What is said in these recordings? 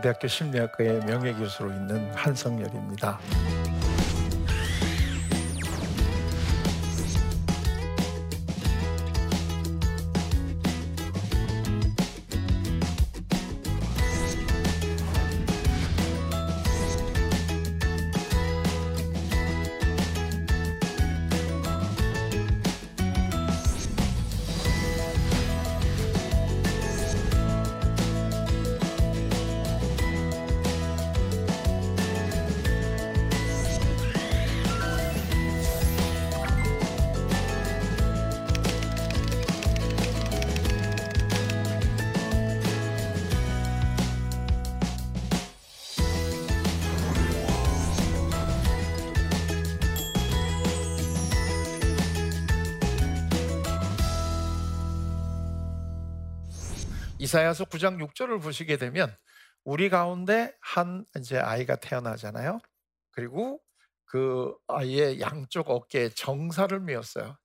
고려대학교 심리학과의 명예교수로 있는 한성열입니다. 이사야서 9장 6절을 보시게 되면 우리 가운데 한 이제 아이가 태어나잖아요. 그리고 그 아이의 양쪽 어깨에 정사를 메었어요.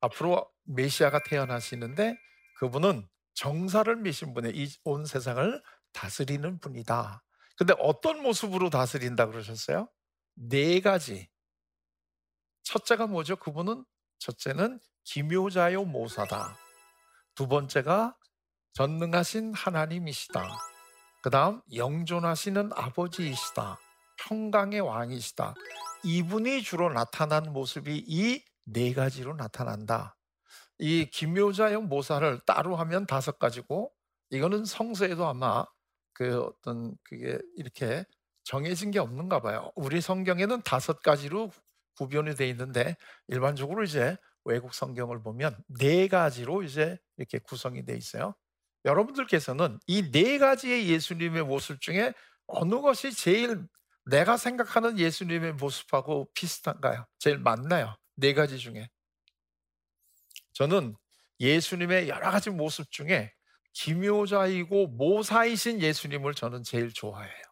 앞으로 메시아가 태어나시는데 그분은 정사를 메신 분의 이 온 세상을 다스리는 분이다. 근데 어떤 모습으로 다스린다 그러셨어요? 네 가지. 첫째가 뭐죠? 그분은 첫째는 기묘자요 모사다. 두 번째가 전능하신 하나님이시다. 그 다음 영존하시는 아버지이시다. 평강의 왕이시다. 이분이 주로 나타난 모습이 이 네 가지로 나타난다. 이 기묘자형 모사를 따로 하면 다섯 가지고 이거는 성서에도 아마 그 어떤 그게 이렇게 정해진 게 없는가 봐요. 우리 성경에는 다섯 가지로 구별이 돼 있는데 일반적으로 이제 외국 성경을 보면 네 가지로 이제 이렇게 구성이 돼 있어요. 여러분들께서는 이 네 가지의 예수님의 모습 중에 어느 것이 제일 내가 생각하는 예수님의 모습하고 비슷한가요? 제일 맞나요? 네 가지 중에. 저는 예수님의 여러 가지 모습 중에 기묘자이고 모사이신 예수님을 저는 제일 좋아해요.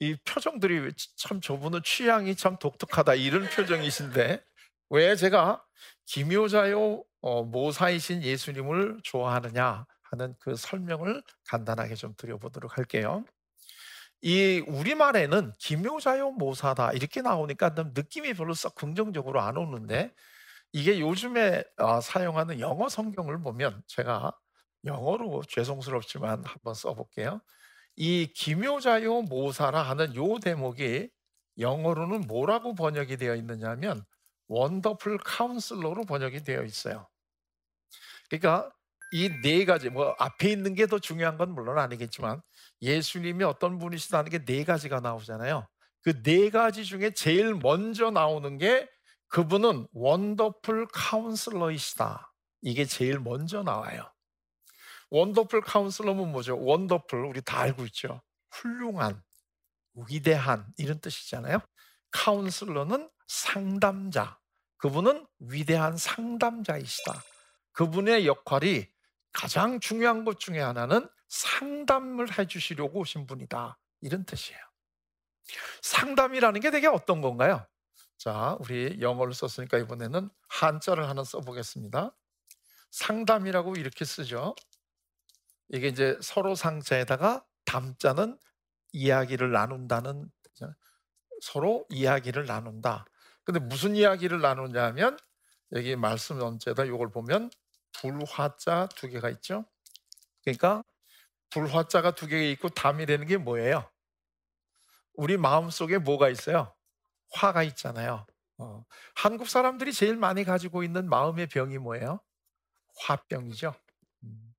이 표정들이 참 저분은 취향이 참 독특하다 이런 표정이신데 왜 제가 기묘자요 어, 모사이신 예수님을 좋아하느냐 하는 그 설명을 간단하게 좀 드려보도록 할게요. 이 우리말에는 기묘자요 모사다 이렇게 나오니까 느낌이 별로 썩 긍정적으로 안 오는데 이게 요즘에 어, 사용하는 영어 성경을 보면 제가 영어로 죄송스럽지만 한번 써볼게요. 이 기묘자요 모사라 하는 요 대목이 영어로는 뭐라고 번역이 되어 있느냐면 Wonderful Counselor로 번역이 되어 있어요. 그러니까 이 네 가지 뭐 앞에 있는 게 더 중요한 건 물론 아니겠지만 예수님이 어떤 분이시다는 게 네 가지가 나오잖아요. 그 네 가지 중에 제일 먼저 나오는 게 그분은 Wonderful Counselor이시다. 이게 제일 먼저 나와요. 원더풀 카운슬러면 뭐죠? 원더풀 우리 다 알고 있죠. 훌륭한, 위대한 이런 뜻이잖아요. 카운슬러는 상담자. 그분은 위대한 상담자이시다. 그분의 역할이 가장 중요한 것 중에 하나는 상담을 해주시려고 오신 분이다. 이런 뜻이에요. 상담이라는 게 되게 어떤 건가요? 자, 우리 영어를 썼으니까 이번에는 한자를 하나 써보겠습니다. 상담이라고 이렇게 쓰죠. 이게 이제 서로 상자에다가 담자는 이야기를 나눈다는 서로 이야기를 나눈다. 근데 무슨 이야기를 나누냐 하면 여기 말씀 언제다 이걸 보면 불화자 두 개가 있죠. 그러니까 불화자가 두개 있고 담이 되는 게 뭐예요? 우리 마음 속에 뭐가 있어요? 화가 있잖아요. 어. 한국 사람들이 제일 많이 가지고 있는 마음의 병이 뭐예요? 화병이죠. 음.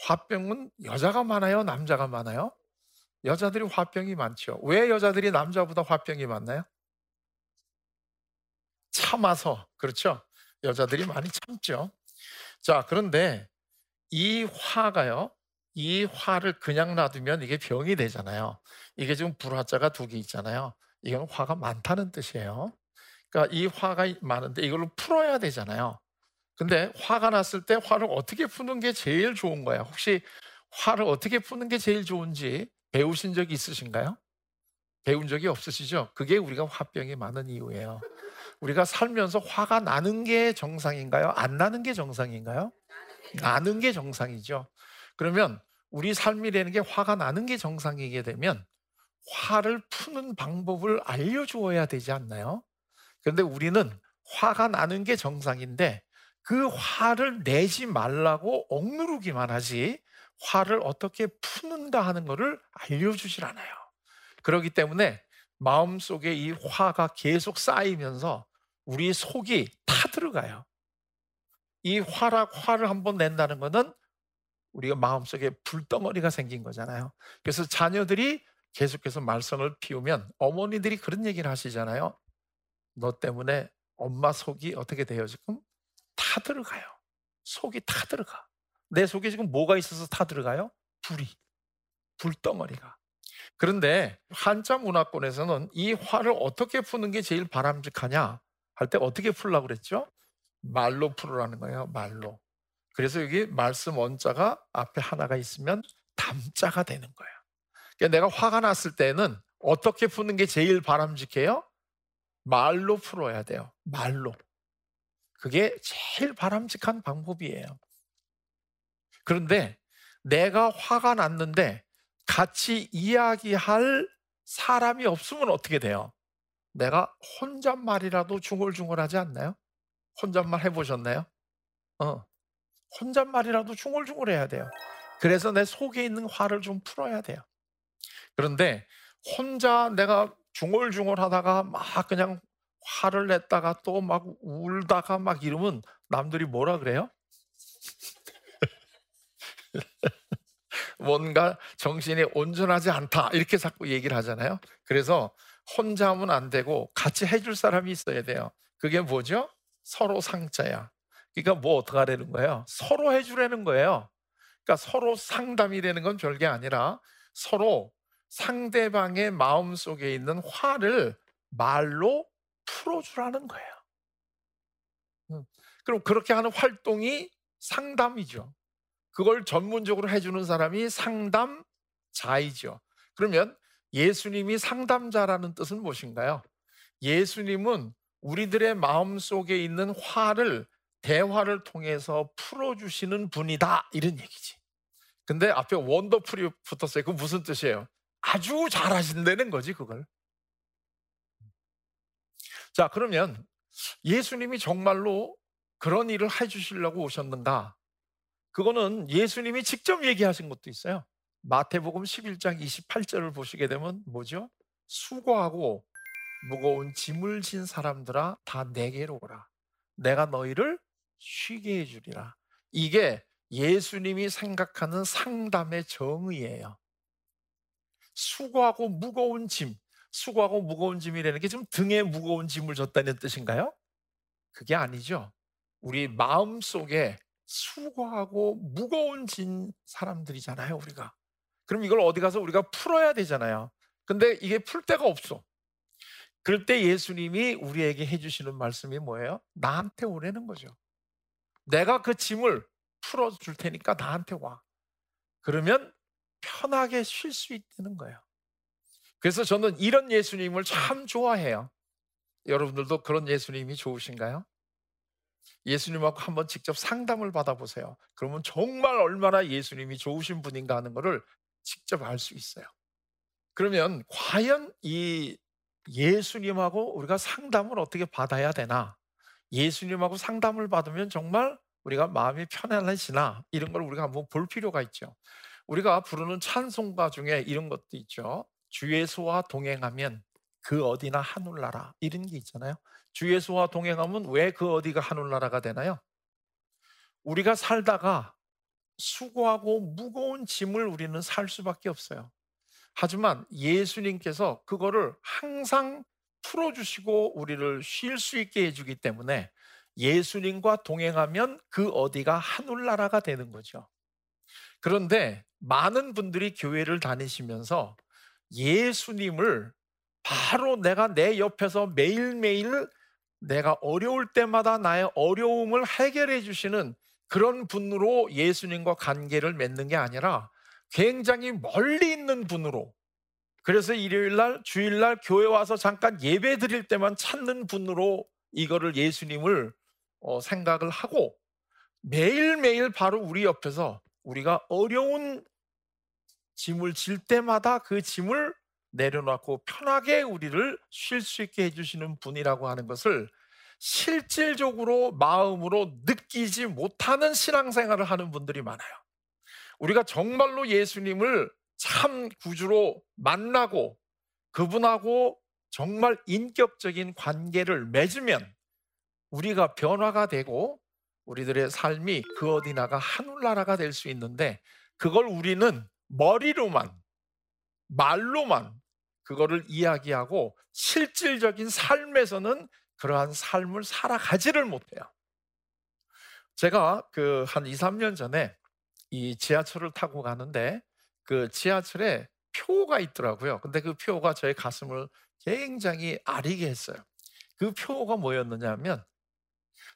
화병은 여자가 많아요? 남자가 많아요? 여자들이 화병이 많죠. 왜 여자들이 남자보다 화병이 많나요? 참아서 그렇죠. 여자들이 많이 참죠. 자, 그런데 이 화가요. 이 화를 그냥 놔두면 이게 병이 되잖아요. 이게 지금 불화자가 두 개 있잖아요. 이건 화가 많다는 뜻이에요. 그러니까 이 화가 많은데 이걸로 풀어야 되잖아요. 근데 화가 났을 때 화를 어떻게 푸는 게 제일 좋은 거야? 혹시 화를 어떻게 푸는 게 제일 좋은지 배우신 적이 있으신가요? 배운 적이 없으시죠? 그게 우리가 화병이 많은 이유예요. 우리가 살면서 화가 나는 게 정상인가요? 안 나는 게 정상인가요? 나는 게 정상이죠. 그러면 우리 삶이라는 게 화가 나는 게 정상이게 되면 화를 푸는 방법을 알려주어야 되지 않나요? 그런데 우리는 화가 나는 게 정상인데 그 화를 내지 말라고 억누르기만 하지 화를 어떻게 푸는가 하는 것을 알려주질 않아요. 그렇기 때문에 마음속에 이 화가 계속 쌓이면서 우리 속이 타들어가요. 이 화락 화를 한번 낸다는 것은 우리가 마음속에 불덩어리가 생긴 거잖아요. 그래서 자녀들이 계속해서 말썽을 피우면 어머니들이 그런 얘기를 하시잖아요. 너 때문에 엄마 속이 어떻게 돼요, 지금? 타 들어가요. 속이 타 들어가. 내 속에 지금 뭐가 있어서 타 들어가요? 불이. 불덩어리가. 그런데 한자 문화권에서는 이 화를 어떻게 푸는 게 제일 바람직하냐 할 때 어떻게 풀라고 그랬죠? 말로 풀으라는 거예요. 말로. 그래서 여기 말씀 원자가 앞에 하나가 있으면 담자가 되는 거예요. 그러니까 내가 화가 났을 때는 어떻게 푸는 게 제일 바람직해요? 말로 풀어야 돼요. 말로. 그게 제일 바람직한 방법이에요. 그런데 내가 화가 났는데 같이 이야기할 사람이 없으면 어떻게 돼요? 내가 혼잣말이라도 중얼중얼하지 않나요? 혼잣말 해보셨나요? 어, 혼잣말이라도 중얼중얼해야 돼요. 그래서 내 속에 있는 화를 좀 풀어야 돼요. 그런데 혼자 내가 중얼중얼 하다가 막 그냥 화를 냈다가 또 막 울다가 막 이러면 남들이 뭐라 그래요? 뭔가 정신이 온전하지 않다 이렇게 자꾸 얘기를 하잖아요. 그래서 혼자 하면 안 되고 같이 해줄 사람이 있어야 돼요. 그게 뭐죠? 서로 상자야. 그러니까 뭐 어떻게 하라는 거예요? 서로 해주라는 거예요. 그러니까 서로 상담이 되는 건 별게 아니라 서로 상대방의 마음 속에 있는 화를 말로 풀어주라는 거예요. 음. 그럼 그렇게 하는 활동이 상담이죠. 그걸 전문적으로 해주는 사람이 상담자이죠. 그러면 예수님이 상담자라는 뜻은 무엇인가요? 예수님은 우리들의 마음 속에 있는 화를 대화를 통해서 풀어주시는 분이다. 이런 얘기지. 근데 앞에 원더풀이 붙었어요. 그 무슨 뜻이에요? 아주 잘하신다는 거지, 그걸. 자, 그러면 예수님이 정말로 그런 일을 해주시려고 오셨는가? 그거는 예수님이 직접 얘기하신 것도 있어요. 마태복음 11장 28절을 보시게 되면 뭐죠? 수고하고 무거운 짐을 진 사람들아 다 내게로 오라. 내가 너희를 쉬게 해주리라. 이게 예수님이 생각하는 상담의 정의예요. 수고하고 무거운 짐, 수고하고 무거운 짐이라는 게 지금 등에 무거운 짐을 줬다는 뜻인가요? 그게 아니죠. 우리 마음 속에 수고하고 무거운 진 사람들이잖아요, 우리가. 그럼 이걸 어디 가서 우리가 풀어야 되잖아요. 근데 이게 풀 데가 없어. 그럴 때 예수님이 우리에게 해주시는 말씀이 뭐예요? 나한테 오라는 거죠. 내가 그 짐을 풀어줄 테니까 나한테 와. 그러면 편하게 쉴 수 있다는 거예요. 그래서 저는 이런 예수님을 참 좋아해요. 여러분들도 그런 예수님이 좋으신가요? 예수님하고 한번 직접 상담을 받아보세요. 그러면 정말 얼마나 예수님이 좋으신 분인가 하는 것을 직접 알 수 있어요. 그러면 과연 이 예수님하고 우리가 상담을 어떻게 받아야 되나? 예수님하고 상담을 받으면 정말 우리가 마음이 편안해지나? 이런 걸 우리가 한번 볼 필요가 있죠. 우리가 부르는 찬송가 중에 이런 것도 있죠. 주 예수와 동행하면 그 어디나 하늘나라 이런 게 있잖아요. 주 예수와 동행하면 왜 그 어디가 하늘나라가 되나요? 우리가 살다가 수고하고 무거운 짐을 우리는 살 수밖에 없어요. 하지만 예수님께서 그거를 항상 풀어주시고 우리를 쉴 수 있게 해주기 때문에 예수님과 동행하면 그 어디가 하늘나라가 되는 거죠. 그런데 많은 분들이 교회를 다니시면서 예수님을 바로 내가 내 옆에서 매일매일 내가 어려울 때마다 나의 어려움을 해결해 주시는 그런 분으로 예수님과 관계를 맺는 게 아니라 굉장히 멀리 있는 분으로. 그래서 일요일 날 주일 날 교회 와서 잠깐 예배 드릴 때만 찾는 분으로 이거를 예수님을 어, 생각을 하고 매일매일 바로 우리 옆에서 우리가 어려운 짐을 질 때마다 그 짐을 내려놓고 편하게 우리를 쉴 수 있게 해주시는 분이라고 하는 것을 실질적으로 마음으로 느끼지 못하는 신앙생활을 하는 분들이 많아요. 우리가 정말로 예수님을 참 구주로 만나고 그분하고 정말 인격적인 관계를 맺으면 우리가 변화가 되고 우리들의 삶이 그 어디나가 하늘나라가 될 수 있는데 그걸 우리는 머리로만 말로만 그거를 이야기하고 실질적인 삶에서는 그러한 삶을 살아가지를 못해요. 제가 그 한 2, 3년 전에 이 지하철을 타고 가는데 그 지하철에 표가 있더라고요. 근데 그 표가 저의 가슴을 굉장히 아리게 했어요. 그 표가 뭐였느냐면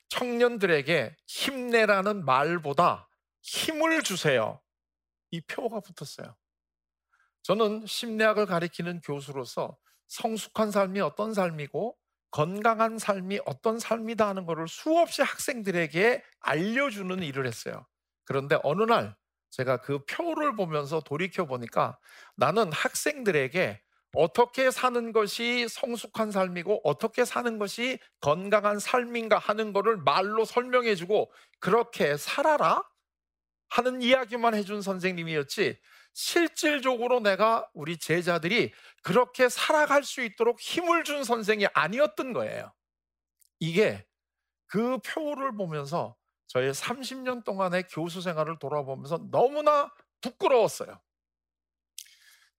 청년들에게 힘내라는 말보다 힘을 주세요. 이 표가 붙었어요. 저는 심리학을 가리키는 교수로서 성숙한 삶이 어떤 삶이고 건강한 삶이 어떤 삶이다 하는 것을 수없이 학생들에게 알려주는 일을 했어요. 그런데 어느 날 제가 그 표를 보면서 돌이켜 보니까 나는 학생들에게 어떻게 사는 것이 성숙한 삶이고 어떻게 사는 것이 건강한 삶인가 하는 것을 말로 설명해 주고 그렇게 살아라 하는 이야기만 해준 선생님이었지 실질적으로 내가 우리 제자들이 그렇게 살아갈 수 있도록 힘을 준 선생이 아니었던 거예요. 이게 그 표를 보면서 저의 30년 동안의 교수 생활을 돌아보면서 너무나 부끄러웠어요.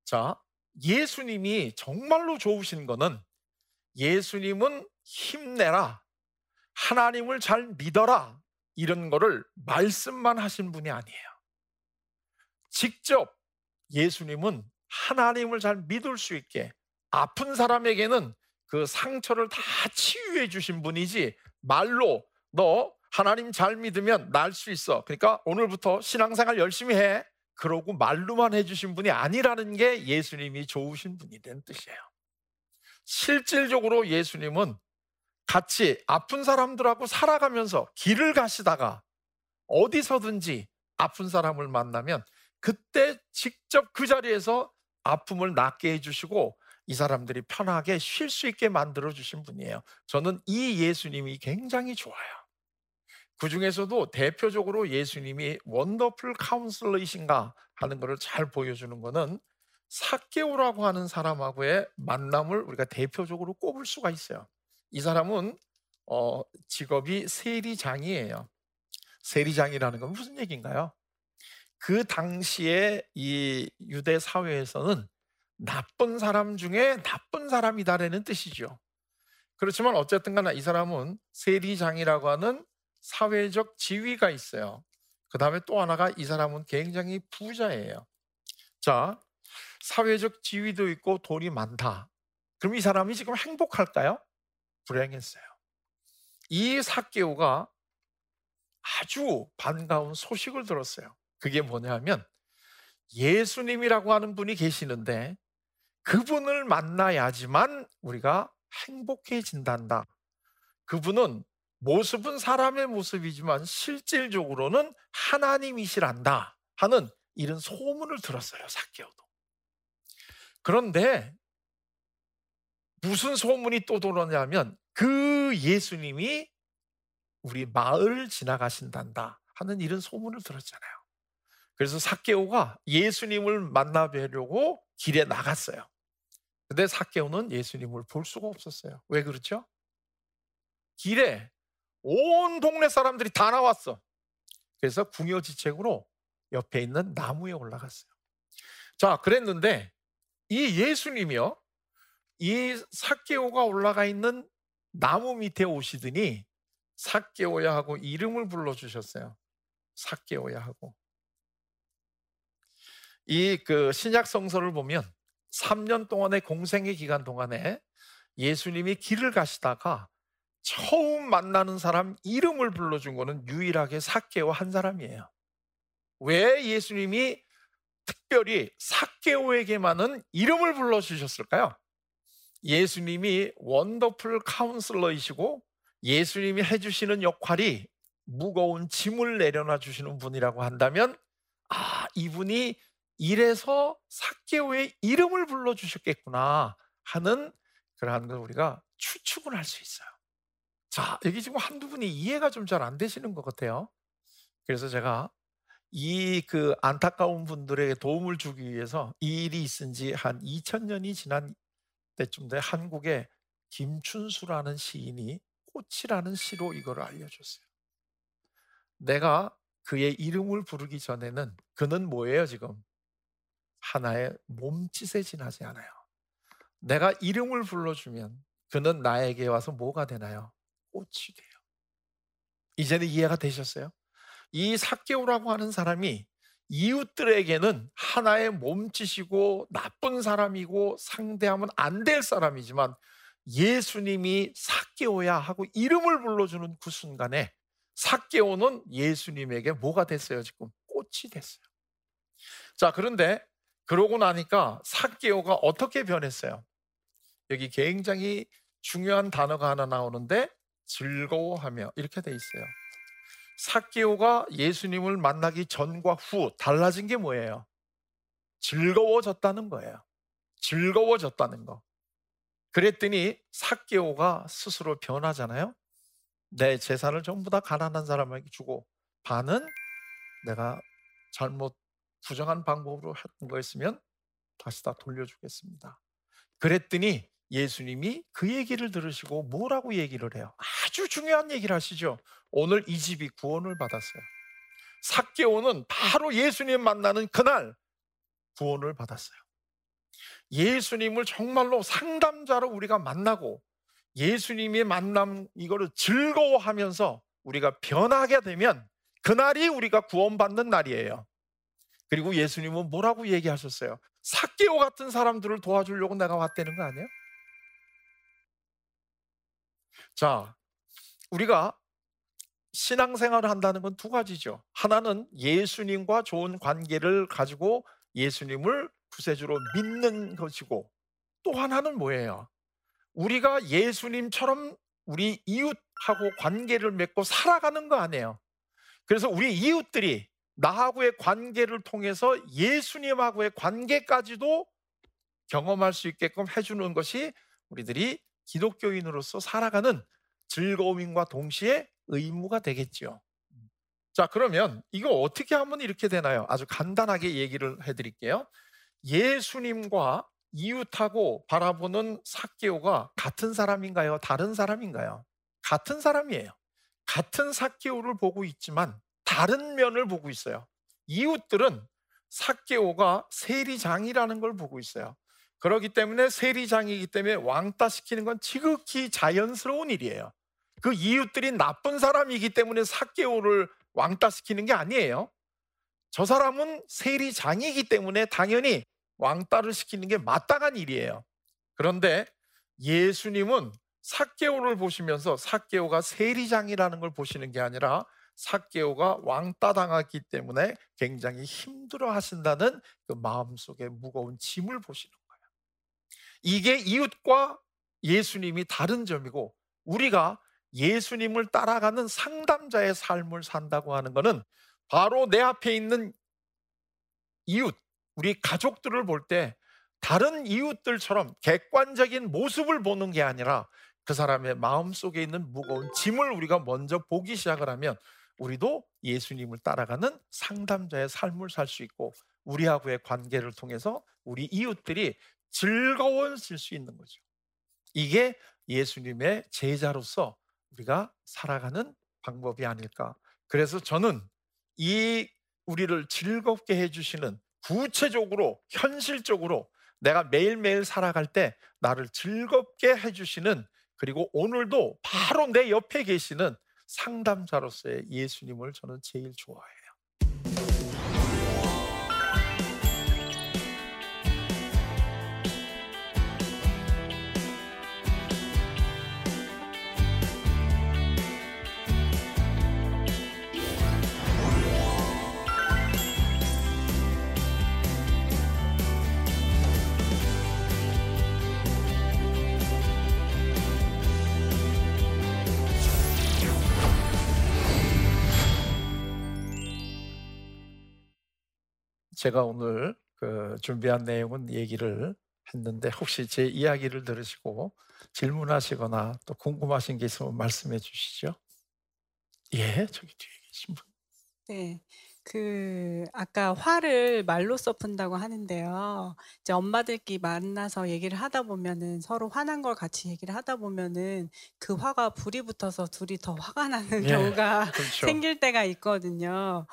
자, 예수님이 정말로 좋으신 거는 예수님은 힘내라, 하나님을 잘 믿어라, 이런 거를 말씀만 하신 분이 아니에요. 직접 예수님은 하나님을 잘 믿을 수 있게 아픈 사람에게는 그 상처를 다 치유해 주신 분이지 말로 너 하나님 잘 믿으면 날 수 있어. 그러니까 오늘부터 신앙생활 열심히 해. 그러고 말로만 해주신 분이 아니라는 게 예수님이 좋으신 분이된 뜻이에요. 실질적으로 예수님은 같이 아픈 사람들하고 살아가면서 길을 가시다가 어디서든지 아픈 사람을 만나면 그때 직접 그 자리에서 아픔을 낫게 해주시고 이 사람들이 편하게 쉴 수 있게 만들어 주신 분이에요. 저는 이 예수님이 굉장히 좋아요. 그 중에서도 대표적으로 예수님이 원더풀 카운슬러이신가 하는 것을 잘 보여주는 것은 사개오라고 하는 사람하고의 만남을 우리가 대표적으로 꼽을 수가 있어요. 이 사람은 어, 직업이 세리장이에요. 세리장이라는 건 무슨 얘기인가요? 그 당시에 이 유대 사회에서는 나쁜 사람 중에 나쁜 사람이다라는 뜻이죠. 그렇지만 어쨌든 간에 이 사람은 세리장이라고 하는 사회적 지위가 있어요. 그 다음에 또 하나가 이 사람은 굉장히 부자예요. 자, 사회적 지위도 있고 돈이 많다. 그럼 이 사람이 지금 행복할까요? 불행했어요. 이 사개오가 아주 반가운 소식을 들었어요. 그게 뭐냐면 예수님이라고 하는 분이 계시는데 그분을 만나야지만 우리가 행복해진단다. 그분은 모습은 사람의 모습이지만 실질적으로는 하나님이시란다 하는 이런 소문을 들었어요. 사개오도. 그런데 무슨 소문이 또 돌았냐면 그 예수님이 우리 마을 지나가신단다 하는 이런 소문을 들었잖아요. 그래서 사개오가 예수님을 만나 뵈려고 길에 나갔어요. 근데 사개오는 예수님을 볼 수가 없었어요. 왜 그렇죠? 길에 온 동네 사람들이 다 나왔어. 그래서 궁여지책으로 옆에 있는 나무에 올라갔어요. 자, 그랬는데 이 예수님이요. 이 사개오가 올라가 있는 나무 밑에 오시더니 사개오야 하고 이름을 불러 주셨어요. 사개오야 하고. 이 그 신약 성서를 보면 3년 동안의 공생의 기간 동안에 예수님이 길을 가시다가 처음 만나는 사람 이름을 불러준 거는 유일하게 사개오 한 사람이에요. 왜 예수님이 특별히 사개오에게만은 이름을 불러주셨을까요? 예수님이 원더풀 카운슬러이시고 예수님이 해주시는 역할이 무거운 짐을 내려놔 주시는 분이라고 한다면 아 이분이 이래서 삭개오의 이름을 불러 주셨겠구나 하는 그러한 걸 우리가 추측을 할수 있어요. 자, 여기 지금 한두 분이 이해가 좀 잘 안 되시는 것 같아요. 그래서 제가 이 그 안타까운 분들에게 도움을 주기 위해서 이 일이 있은 지 한 2000년이 지난 때쯤 돼 한국에 김춘수라는 시인이 꽃이라는 시로 이거를 알려줬어요. 내가 그의 이름을 부르기 전에는 그는 뭐예요, 지금? 하나의 몸짓에 지나지 않아요. 내가 이름을 불러주면 그는 나에게 와서 뭐가 되나요? 꽃이 돼요. 이제는 이해가 되셨어요? 이 사개오라고 하는 사람이 이웃들에게는 하나의 몸짓이고 나쁜 사람이고 상대하면 안 될 사람이지만 예수님이 사개오야 하고 이름을 불러주는 그 순간에 사개오는 예수님에게 뭐가 됐어요? 지금 꽃이 됐어요. 자, 그런데 그러고 나니까 사개오가 어떻게 변했어요? 여기 굉장히 중요한 단어가 하나 나오는데 즐거워하며 이렇게 돼 있어요. 사개오가 예수님을 만나기 전과 후 달라진 게 뭐예요? 즐거워졌다는 거예요. 즐거워졌다는 거. 그랬더니 사개오가 스스로 변하잖아요. 내 재산을 전부 다 가난한 사람에게 주고 반은 내가 잘못 부정한 방법으로 했던 거였으면 다시 다 돌려주겠습니다. 그랬더니 예수님이 그 얘기를 들으시고 뭐라고 얘기를 해요? 아주 중요한 얘기를 하시죠. 오늘 이 집이 구원을 받았어요. 사개오는 바로 예수님 만나는 그날 구원을 받았어요. 예수님을 정말로 상담자로 우리가 만나고 예수님의 만남 이거를 즐거워하면서 우리가 변하게 되면 그날이 우리가 구원받는 날이에요. 그리고 예수님은 뭐라고 얘기하셨어요? 사개오 같은 사람들을 도와주려고 내가 왔다는 거 아니에요? 자, 우리가 신앙생활을 한다는 건 두 가지죠. 하나는 예수님과 좋은 관계를 가지고 예수님을 구세주로 믿는 것이고 또 하나는 뭐예요? 우리가 예수님처럼 우리 이웃하고 관계를 맺고 살아가는 거 아니에요. 그래서 우리 이웃들이 나하고의 관계를 통해서 예수님하고의 관계까지도 경험할 수 있게끔 해주는 것이 우리들이 기독교인으로서 살아가는 즐거움과 동시에 의무가 되겠지요. 자, 그러면 이거 어떻게 하면 이렇게 되나요? 아주 간단하게 얘기를 해드릴게요. 예수님과 이웃하고 바라보는 사개오가 같은 사람인가요? 다른 사람인가요? 같은 사람이에요. 같은 사개오를 보고 있지만 다른 면을 보고 있어요. 이웃들은 사개오가 세리장이라는 걸 보고 있어요. 그렇기 때문에 세리장이기 때문에 왕따 시키는 건 지극히 자연스러운 일이에요. 그 이웃들이 나쁜 사람이기 때문에 사개오를 왕따 시키는 게 아니에요. 저 사람은 세리장이기 때문에 당연히 왕따를 시키는 게 마땅한 일이에요. 그런데 예수님은 사개오를 보시면서 사개오가 세리장이라는 걸 보시는 게 아니라 사개오가 왕따 당했기 때문에 굉장히 힘들어 하신다는 그 마음속에 무거운 짐을 보시는 거예요. 이게 이웃과 예수님이 다른 점이고 우리가 예수님을 따라가는 상담자의 삶을 산다고 하는 것은 바로 내 앞에 있는 이웃, 우리 가족들을 볼 때 다른 이웃들처럼 객관적인 모습을 보는 게 아니라 그 사람의 마음 속에 있는 무거운 짐을 우리가 먼저 보기 시작을 하면 우리도 예수님을 따라가는 상담자의 삶을 살 수 있고 우리하고의 관계를 통해서 우리 이웃들이 즐거워질 수 있는 거죠. 이게 예수님의 제자로서 우리가 살아가는 방법이 아닐까. 그래서 저는 이 우리를 즐겁게 해주시는 구체적으로, 현실적으로 내가 매일매일 살아갈 때 나를 즐겁게 해주시는 그리고 오늘도 바로 내 옆에 계시는 상담자로서의 예수님을 저는 제일 좋아해요. 제가 오늘 그 준비한 내용은 얘기를 했는데 혹시 제 이야기를 들으시고 질문하시거나 또 궁금하신 게 있으면 말씀해 주시죠. 예, 저기 뒤에 계신 분. 네. 그 아까 화를 말로써 푼다고 하는데요. 이제 엄마들끼리 만나서 얘기를 하다 보면은 서로 화난 걸 같이 얘기를 하다 보면은 그 화가 불이 붙어서 둘이 더 화가 나는 예, 경우가 그렇죠. 생길 때가 있거든요.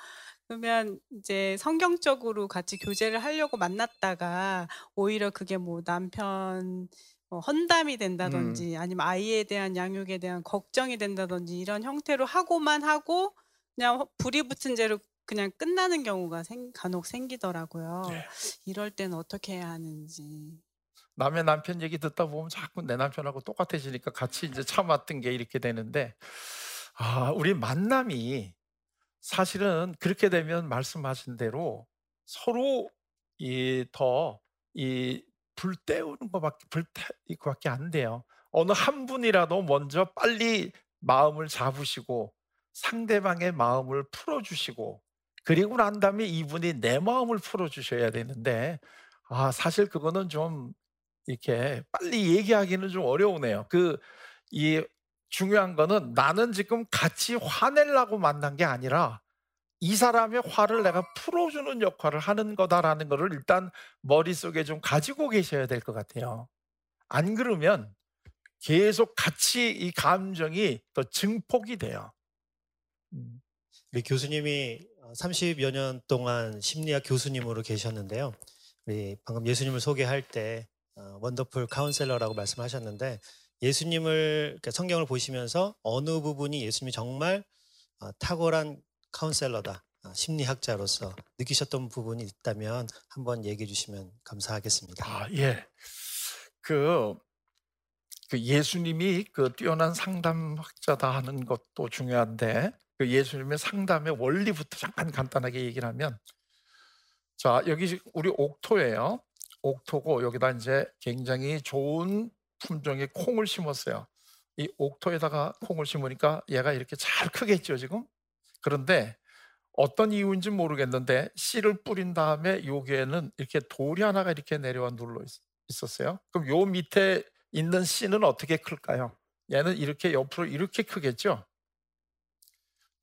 그러면 이제 성경적으로 같이 교제를 하려고 만났다가 오히려 그게 뭐 남편 뭐 헌담이 음. 된다든지 아니면 아이에 대한 양육에 대한 걱정이 된다든지 이런 형태로 하고만 하고 그냥 허 불이 붙은 채로 그냥 끝나는 경우가 생 간혹 생기더라고요. 네. 이럴 때는 어떻게 해야 하는지. 남의 남편 얘기 듣다 보면 자꾸 내 남편하고 똑같아지니까 같이 이제 참았던 게 이렇게 되는데 아, 우리 만남이 사실은 그렇게 되면 말씀하신 대로 서로 이더이 불 때우는 거밖에 불태 이거밖에 안 돼요. 어느 한 분이라도 먼저 빨리 마음을 잡으시고 상대방의 마음을 풀어 주시고 그리고 난 다음에 이분이 내 마음을 풀어 주셔야 되는데 아 사실 그거는 좀 이렇게 빨리 얘기하기는 좀 어려우네요. 그 이 중요한 거는 나는 지금 같이 화내려고 만난 게 아니라 이 사람의 화를 내가 풀어주는 역할을 하는 거다라는 거를 일단 머릿속에 좀 가지고 계셔야 될 것 같아요. 안 그러면 계속 같이 이 감정이 더 증폭이 돼요. 음. 우리 교수님이 30여 년 동안 심리학 교수님으로 계셨는데요. 우리 방금 예수님을 소개할 때 어, Wonderful Counselor라고 말씀하셨는데 예수님을 그러니까 성경을 보시면서 어느 부분이 예수님이 정말 어, 탁월한 카운셀러다, 어, 심리학자로서 느끼셨던 부분이 있다면 한번 얘기해 주시면 감사하겠습니다. 아, 예. 그, 그 예수님이 그 뛰어난 상담학자다 하는 것도 중요한데 그 예수님의 상담의 원리부터 잠깐 간단하게 얘기를 하면 자, 여기 우리 옥토예요. 옥토고 여기다 이제 굉장히 좋은 품종의 콩을 심었어요. 이 옥토에다가 콩을 심으니까 얘가 이렇게 잘 크겠죠, 지금? 그런데 어떤 이유인지 모르겠는데 씨를 뿌린 다음에 여기에는 이렇게 돌이 하나가 이렇게 내려와 눌러 있- 있었어요. 그럼 요 밑에 있는 씨는 어떻게 클까요? 얘는 이렇게 옆으로 이렇게 크겠죠?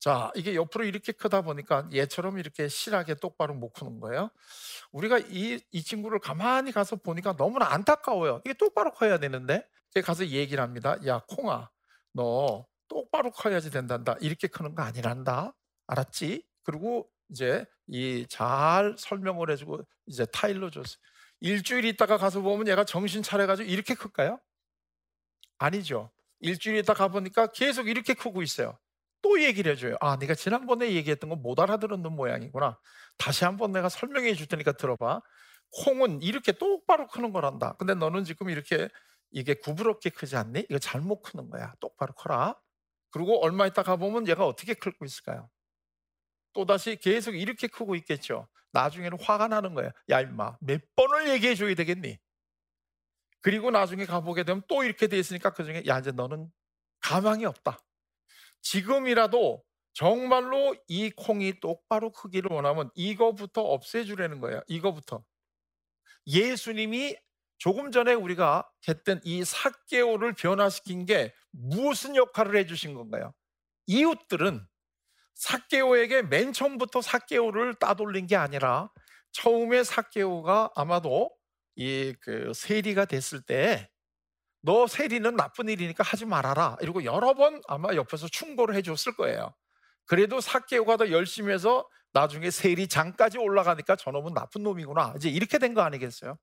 자, 이게 옆으로 이렇게 크다 보니까 얘처럼 이렇게 실하게 똑바로 못 크는 거예요. 우리가 이, 이 친구를 가만히 가서 보니까 너무나 안타까워요. 이게 똑바로 커야 되는데. 가서 얘기를 합니다. 야, 콩아, 너 똑바로 커야지 된단다. 이렇게 크는 거 아니란다. 알았지? 그리고 이제 이 잘 설명을 해주고 이제 타일로 줬어요. 일주일 있다가 가서 보면 얘가 정신 차려가지고 이렇게 클까요? 아니죠. 일주일 있다 가보니까 계속 이렇게 크고 있어요. 또 얘기를 해줘요. 아, 네가 지난번에 얘기했던 거 못 알아들었는 모양이구나. 다시 한번 내가 설명해 줄 테니까 들어봐. 콩은 이렇게 똑바로 크는 거란다. 근데 너는 지금 이렇게 이게 구부럽게 크지 않니? 이거 잘못 크는 거야. 똑바로 커라. 그리고 얼마 있다 가보면 얘가 어떻게 클고 있을까요? 또다시 계속 이렇게 크고 있겠죠. 나중에는 화가 나는 거야. 야, 임마, 몇 번을 얘기해 줘야 되겠니? 그리고 나중에 가보게 되면 또 이렇게 돼 있으니까 그 중에 야, 이제 너는 가망이 없다. 지금이라도 정말로 이 콩이 똑바로 크기를 원하면 이거부터 없애주라는 거예요. 이거부터. 예수님이 조금 전에 우리가 했던 이 사개오를 변화시킨 게 무슨 역할을 해주신 건가요? 이웃들은 사개오에게 맨 처음부터 사개오를 따돌린 게 아니라 처음에 사개오가 아마도 이 그 세리가 됐을 때 너 세리는 나쁜 일이니까 하지 말아라. 이러고 여러 번 아마 옆에서 충고를 해줬을 거예요. 그래도 사개오가 더 열심히 해서 나중에 세리 장까지 올라가니까 저놈은 나쁜 놈이구나. 이제 이렇게 된 거 아니겠어요?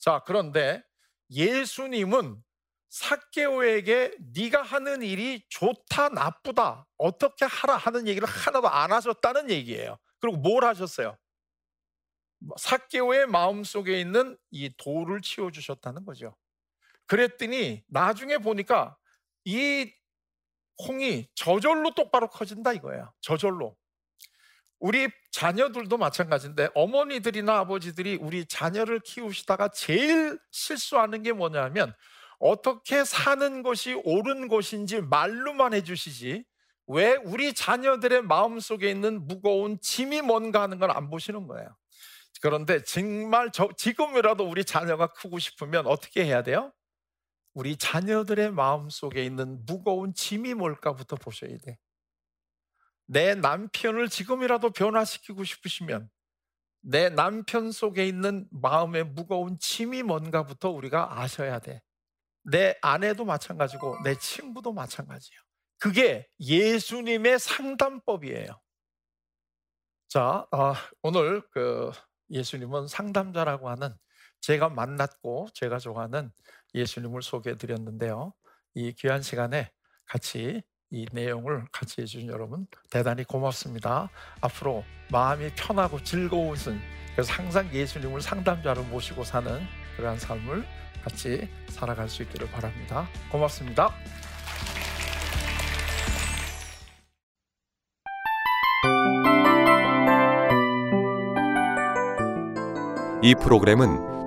자, 그런데 예수님은 사개오에게 네가 하는 일이 좋다 나쁘다 어떻게 하라 하는 얘기를 하나도 안 하셨다는 얘기예요. 그리고 뭘 하셨어요? 사개오의 마음속에 있는 이 돌을 치워 주셨다는 거죠. 그랬더니 나중에 보니까 이 콩이 저절로 똑바로 커진다 이거예요. 저절로. 우리 자녀들도 마찬가지인데 어머니들이나 아버지들이 우리 자녀를 키우시다가 제일 실수하는 게 뭐냐면 어떻게 사는 것이 옳은 것인지 말로만 해주시지 왜 우리 자녀들의 마음 속에 있는 무거운 짐이 뭔가 하는 걸 안 보시는 거예요. 그런데 정말 저, 지금이라도 우리 자녀가 크고 싶으면 어떻게 해야 돼요? 우리 자녀들의 마음 속에 있는 무거운 짐이 뭘까부터 보셔야 돼. 내 남편을 지금이라도 변화시키고 싶으시면 내 남편 속에 있는 마음의 무거운 짐이 뭔가부터 우리가 아셔야 돼. 내 아내도 마찬가지고 내 친구도 마찬가지예요. 그게 예수님의 상담법이에요. 자, 어, 오늘 그 예수님은 상담자라고 하는 제가 만났고 제가 좋아하는 예수님을 소개해 드렸는데요. 이 귀한 시간에 같이 이 내용을 같이 해주신 여러분 대단히 고맙습니다. 앞으로 마음이 편하고 즐거운 그래서 항상 예수님을 상담자로 모시고 사는 그러한 삶을 같이 살아갈 수 있기를 바랍니다. 고맙습니다. 이 프로그램은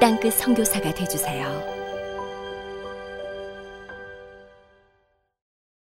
땅끝 성교사가 되주세요